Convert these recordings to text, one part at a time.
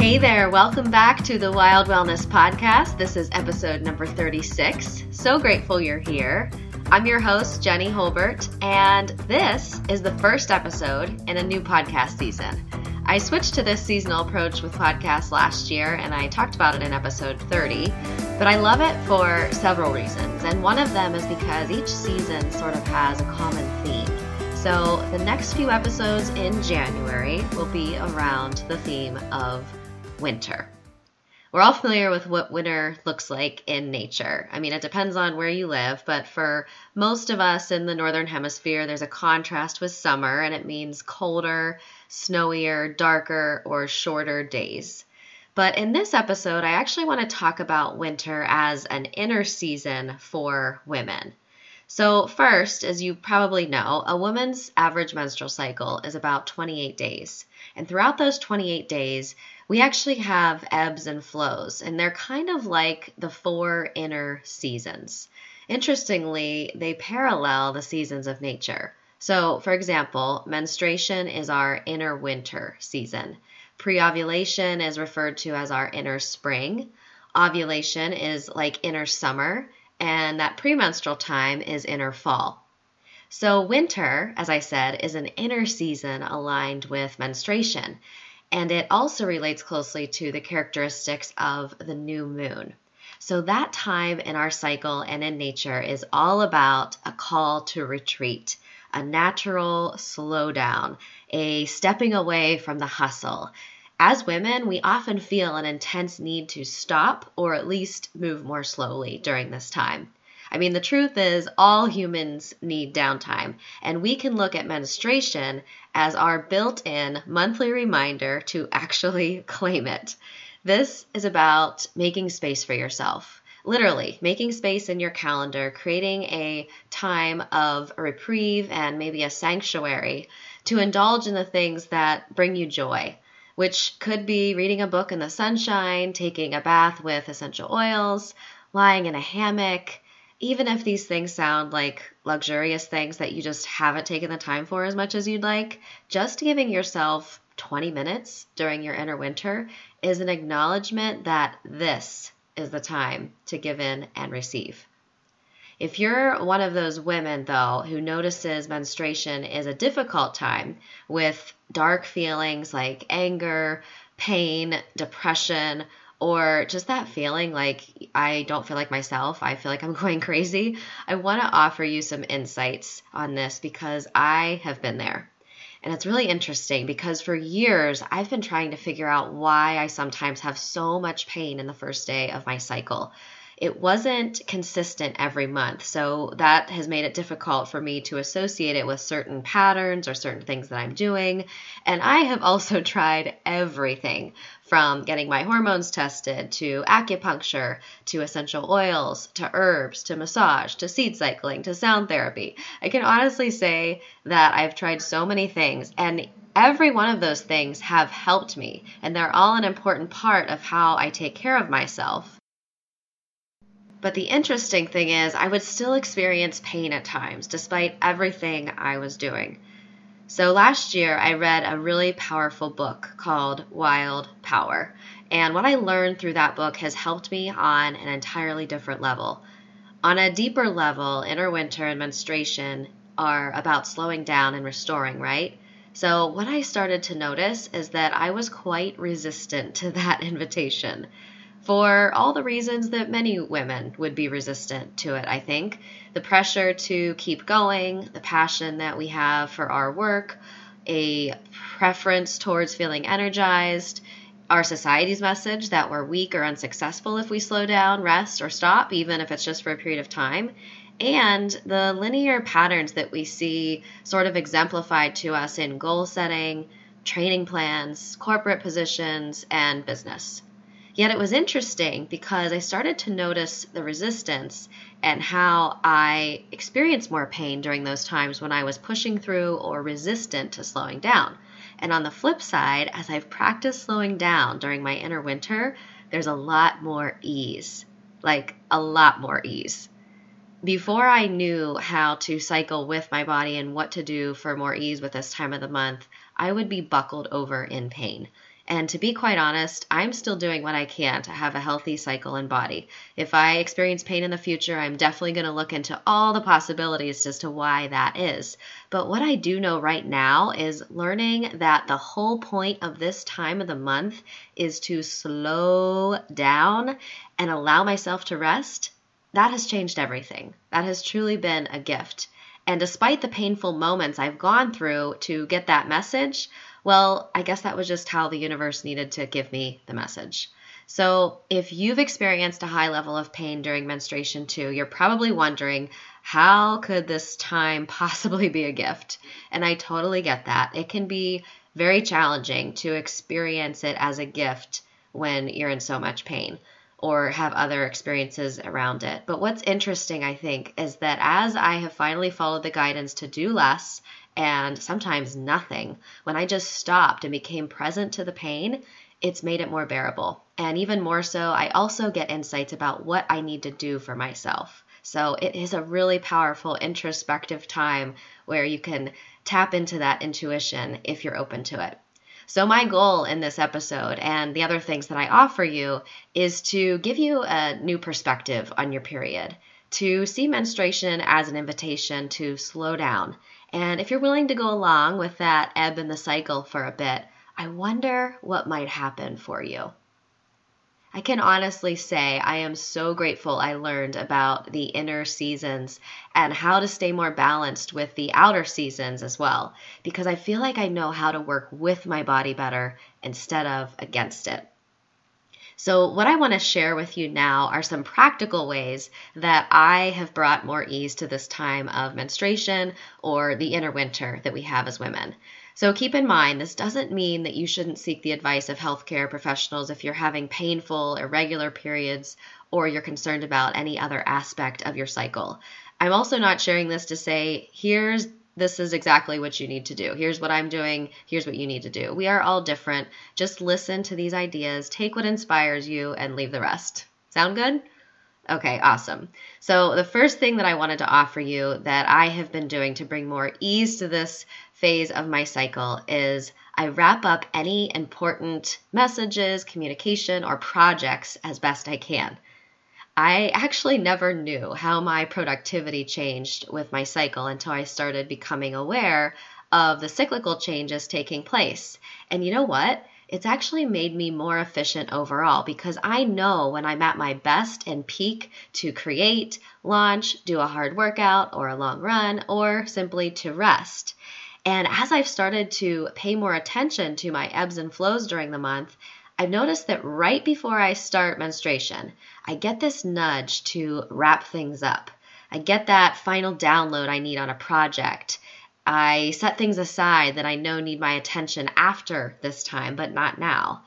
Hey there, welcome back to the Wild Wellness Podcast. This is episode number 36. So grateful you're here. I'm your host, Jenny Holbert, and this is the first episode in a new podcast season. I switched to this seasonal approach with podcasts last year, and I talked about it in episode 30, but I love it for several reasons. And one of them is because each season sort of has a common theme. So the next few episodes in January will be around the theme of winter. We're all familiar with what winter looks like in nature. I mean, it depends on where you live, but for most of us in the northern hemisphere, there's a contrast with summer, and it means colder, snowier, darker, or shorter days. But in this episode, I actually want to talk about winter as an inner season for women. So, first, as you probably know, a woman's average menstrual cycle is about 28 days. And throughout those 28 days, we actually have ebbs and flows, and they're kind of like the four inner seasons. Interestingly, they parallel the seasons of nature. So, for example, menstruation is our inner winter season. Pre-ovulation is referred to as our inner spring. Ovulation is like inner summer, and that premenstrual time is inner fall. So, winter, as I said, is an inner season aligned with menstruation and it also relates closely to the characteristics of the new moon. So, that time in our cycle and in nature is all about a call to retreat, a natural slowdown, a stepping away from the hustle. As women, we often feel an intense need to stop or at least move more slowly during this time. I mean, the truth is, all humans need downtime, and we can look at menstruation as our built in monthly reminder to actually claim it. This is about making space for yourself. Literally, making space in your calendar, creating a time of a reprieve and maybe a sanctuary to indulge in the things that bring you joy which could be reading a book in the sunshine, taking a bath with essential oils, lying in a hammock, even if these things sound like luxurious things that you just haven't taken the time for as much as you'd like, just giving yourself 20 minutes during your inner winter is an acknowledgement that this is the time to give in and receive. If you're one of those women, though, who notices menstruation is a difficult time with dark feelings like anger, pain, depression, or just that feeling like I don't feel like myself, I feel like I'm going crazy, I want to offer you some insights on this because I have been there. And it's really interesting because for years I've been trying to figure out why I sometimes have so much pain in the first day of my cycle it wasn't consistent every month. So that has made it difficult for me to associate it with certain patterns or certain things that I'm doing. And I have also tried everything from getting my hormones tested to acupuncture to essential oils to herbs to massage to seed cycling to sound therapy. I can honestly say that I've tried so many things and every one of those things have helped me and they're all an important part of how I take care of myself. But the interesting thing is, I would still experience pain at times, despite everything I was doing. So last year, I read a really powerful book called Wild Power. And what I learned through that book has helped me on an entirely different level. On a deeper level, inner winter and menstruation are about slowing down and restoring, right? So, what I started to notice is that I was quite resistant to that invitation for all the reasons that many women would be resistant to it, I think. The pressure to keep going, the passion that we have for our work, a preference towards feeling energized, our society's message that we're weak or unsuccessful if we slow down, rest, or stop, even if it's just for a period of time, and the linear patterns that we see sort of exemplified to us in goal setting, training plans, corporate positions, and business. Yet it was interesting because I started to notice the resistance and how I experienced more pain during those times when I was pushing through or resistant to slowing down. And on the flip side, as I've practiced slowing down during my inner winter, there's a lot more ease. Like a lot more ease. Before I knew how to cycle with my body and what to do for more ease with this time of the month, I would be buckled over in pain And to be quite honest, I'm still doing what I can to have a healthy cycle and body. If I experience pain in the future, I'm definitely going to look into all the possibilities as to why that is. But what I do know right now is learning that the whole point of this time of the month is to slow down and allow myself to rest. That has changed everything. That has truly been a gift. And despite the painful moments I've gone through to get that message, well, I guess that was just how the universe needed to give me the message. So, if you've experienced a high level of pain during menstruation too, you're probably wondering, how could this time possibly be a gift? And I totally get that. It can be very challenging to experience it as a gift when you're in so much pain or have other experiences around it. But what's interesting, I think, is that as I have finally followed the guidance to do less and sometimes nothing, when I just stopped and became present to the pain, it's made it more bearable. And even more so, I also get insights about what I need to do for myself. So it is a really powerful introspective time where you can tap into that intuition if you're open to it. So, my goal in this episode and the other things that I offer you is to give you a new perspective on your period, to see menstruation as an invitation to slow down and if you're willing to go along with that ebb in the cycle for a bit, I wonder what might happen for you. I can honestly say I am so grateful I learned about the inner seasons and how to stay more balanced with the outer seasons as well, because I feel like I know how to work with my body better instead of against it. So, what I want to share with you now are some practical ways that I have brought more ease to this time of menstruation or the inner winter that we have as women. So, keep in mind, this doesn't mean that you shouldn't seek the advice of healthcare professionals if you're having painful, irregular periods or you're concerned about any other aspect of your cycle. I'm also not sharing this to say, here's this is exactly what you need to do. Here's what I'm doing. Here's what you need to do. We are all different. Just listen to these ideas, take what inspires you, and leave the rest. Sound good? Okay, awesome. So, the first thing that I wanted to offer you that I have been doing to bring more ease to this phase of my cycle is I wrap up any important messages, communication, or projects as best I can. I actually never knew how my productivity changed with my cycle until I started becoming aware of the cyclical changes taking place. And you know what? It's actually made me more efficient overall because I know when I'm at my best and peak to create, launch, do a hard workout or a long run, or simply to rest. And as I've started to pay more attention to my ebbs and flows during the month, I've noticed that right before I start menstruation, I get this nudge to wrap things up. I get that final download I need on a project. I set things aside that I know need my attention after this time, but not now.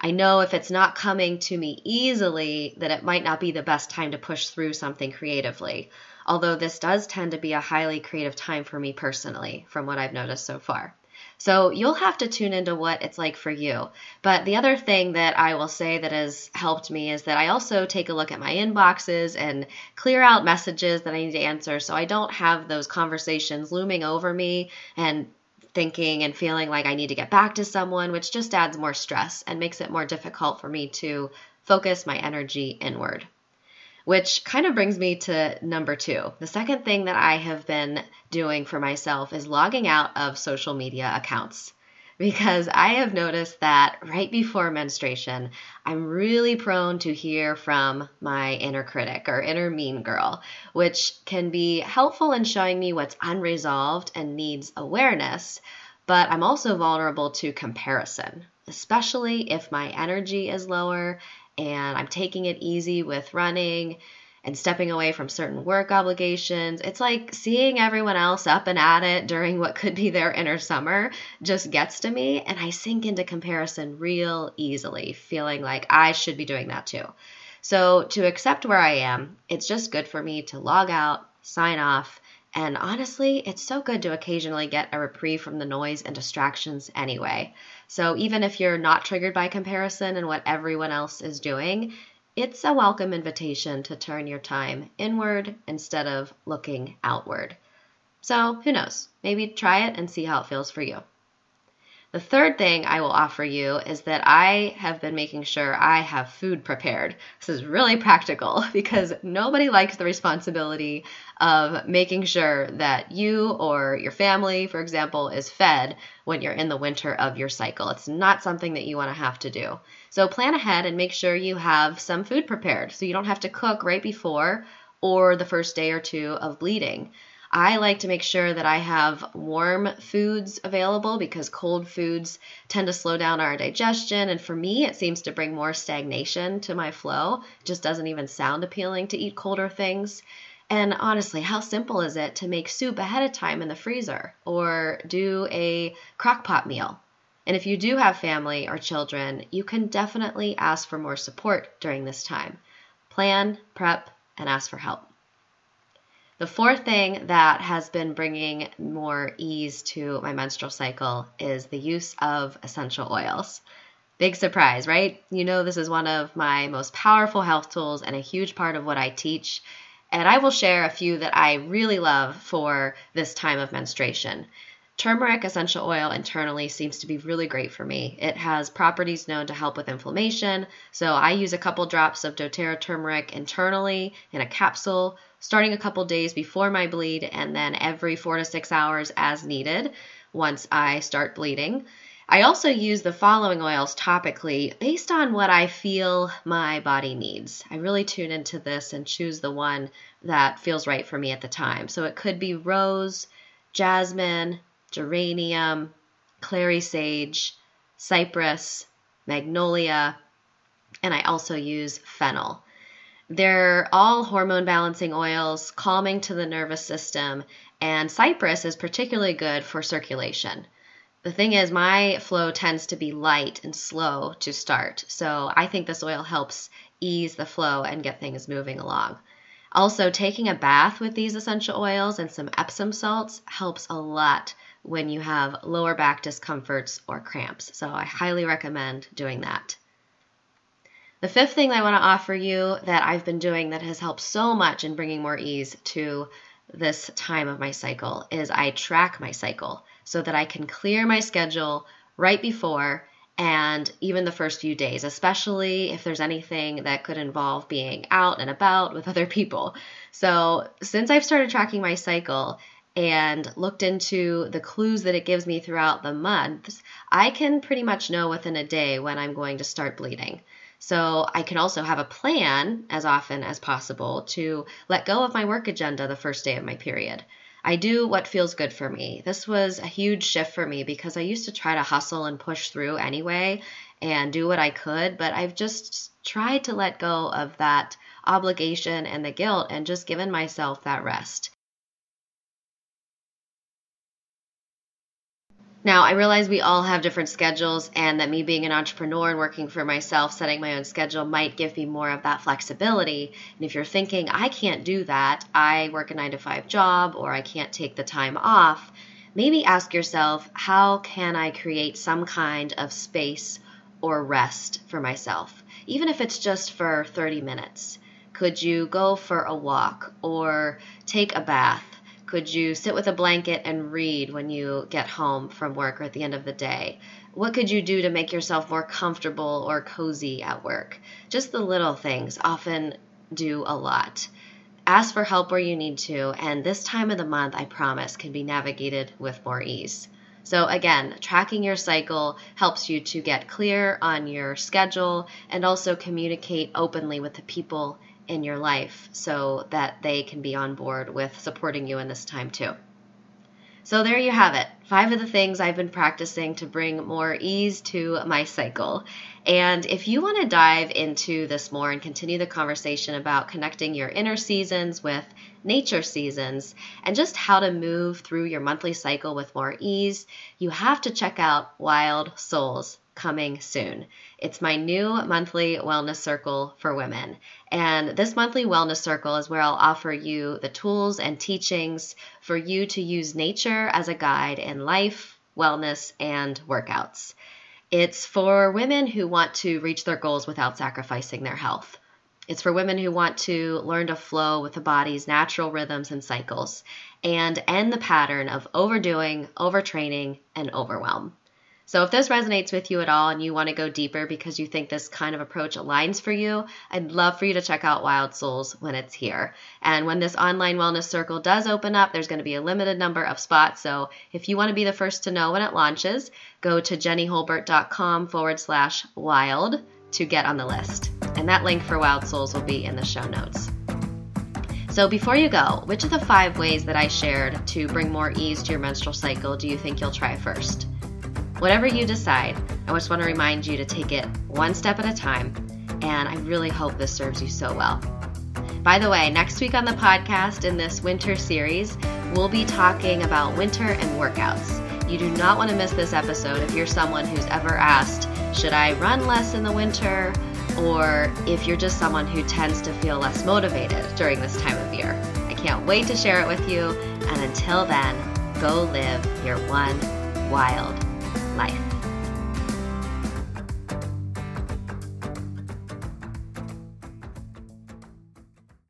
I know if it's not coming to me easily, that it might not be the best time to push through something creatively. Although this does tend to be a highly creative time for me personally, from what I've noticed so far. So you'll have to tune into what it's like for you. But the other thing that I will say that has helped me is that I also take a look at my inboxes and clear out messages that I need to answer so I don't have those conversations looming over me and thinking and feeling like I need to get back to someone, which just adds more stress and makes it more difficult for me to focus my energy inward which kind of brings me to number two. The second thing that I have been doing for myself is logging out of social media accounts. Because I have noticed that right before menstruation, I'm really prone to hear from my inner critic or inner mean girl, which can be helpful in showing me what's unresolved and needs awareness. But I'm also vulnerable to comparison, especially if my energy is lower and I'm taking it easy with running and stepping away from certain work obligations. It's like seeing everyone else up and at it during what could be their inner summer just gets to me, and I sink into comparison real easily, feeling like I should be doing that too. So, to accept where I am, it's just good for me to log out, sign off, and honestly, it's so good to occasionally get a reprieve from the noise and distractions anyway. So even if you're not triggered by comparison and what everyone else is doing, it's a welcome invitation to turn your time inward instead of looking outward. So who knows? Maybe try it and see how it feels for you. The third thing I will offer you is that I have been making sure I have food prepared. This is really practical because nobody likes the responsibility of making sure that you or your family, for example, is fed when you're in the winter of your cycle. It's not something that you want to have to do. So plan ahead and make sure you have some food prepared so you don't have to cook right before or the first day or two of bleeding. I like to make sure that I have warm foods available because cold foods tend to slow down our digestion. And for me, it seems to bring more stagnation to my flow. It just doesn't even sound appealing to eat colder things. And honestly, how simple is it to make soup ahead of time in the freezer or do a crock pot meal? And if you do have family or children, you can definitely ask for more support during this time. Plan, prep, and ask for help. The fourth thing that has been bringing more ease to my menstrual cycle is the use of essential oils. Big surprise, right? You know, this is one of my most powerful health tools and a huge part of what I teach. And I will share a few that I really love for this time of menstruation. Turmeric essential oil internally seems to be really great for me. It has properties known to help with inflammation, so I use a couple drops of doTERRA turmeric internally in a capsule, starting a couple days before my bleed, and then every four to six hours as needed once I start bleeding. I also use the following oils topically based on what I feel my body needs. I really tune into this and choose the one that feels right for me at the time. So it could be rose, jasmine, geranium, clary sage, cypress, magnolia, and I also use fennel. They're all hormone balancing oils, calming to the nervous system, and cypress is particularly good for circulation. The thing is, my flow tends to be light and slow to start, so I think this oil helps ease the flow and get things moving along. Also, taking a bath with these essential oils and some Epsom salts helps a lot when you have lower back discomforts or cramps. So I highly recommend doing that. The fifth thing I want to offer you that I've been doing that has helped so much in bringing more ease to this time of my cycle is I track my cycle so that I can clear my schedule right before and even the first few days, especially if there's anything that could involve being out and about with other people. So, since I've started tracking my cycle, and looked into the clues that it gives me throughout the months, I can pretty much know within a day when I'm going to start bleeding. So I can also have a plan as often as possible to let go of my work agenda the first day of my period. I do what feels good for me. This was a huge shift for me because I used to try to hustle and push through anyway and do what I could, but I've just tried to let go of that obligation and the guilt and just given myself that rest. Now, I realize we all have different schedules, and that me being an entrepreneur and working for myself, setting my own schedule might give me more of that flexibility. And if you're thinking, I can't do that, I work a nine to five job, or I can't take the time off, maybe ask yourself, how can I create some kind of space or rest for myself, even if it's just for 30 minutes? Could you go for a walk or take a bath? Could you sit with a blanket and read when you get home from work or at the end of the day? What could you do to make yourself more comfortable or cozy at work? Just the little things often do a lot. Ask for help where you need to, and this time of the month, I promise, can be navigated with more ease. So, again, tracking your cycle helps you to get clear on your schedule and also communicate openly with the people in your life so that they can be on board with supporting you in this time too. So there you have it. Five of the things I've been practicing to bring more ease to my cycle. And if you want to dive into this more and continue the conversation about connecting your inner seasons with nature seasons and just how to move through your monthly cycle with more ease, you have to check out Wild Souls coming soon. It's my new monthly wellness circle for women. And this monthly wellness circle is where I'll offer you the tools and teachings for you to use nature as a guide in life, wellness, and workouts. It's for women who want to reach their goals without sacrificing their health. It's for women who want to learn to flow with the body's natural rhythms and cycles and end the pattern of overdoing, overtraining, and overwhelm. So, if this resonates with you at all and you want to go deeper because you think this kind of approach aligns for you, I'd love for you to check out Wild Souls when it's here. And when this online wellness circle does open up, there's going to be a limited number of spots. So, if you want to be the first to know when it launches, go to jennyholbert.com forward slash wild to get on the list. And that link for Wild Souls will be in the show notes. So, before you go, which of the five ways that I shared to bring more ease to your menstrual cycle do you think you'll try first? Whatever you decide, I just want to remind you to take it one step at a time, and I really hope this serves you so well. By the way, next week on the podcast in this winter series, we'll be talking about winter and workouts. You do not want to miss this episode if you're someone who's ever asked, should I run less in the winter? Or if you're just someone who tends to feel less motivated during this time of year. I can't wait to share it with you. And until then, go live your one wild life.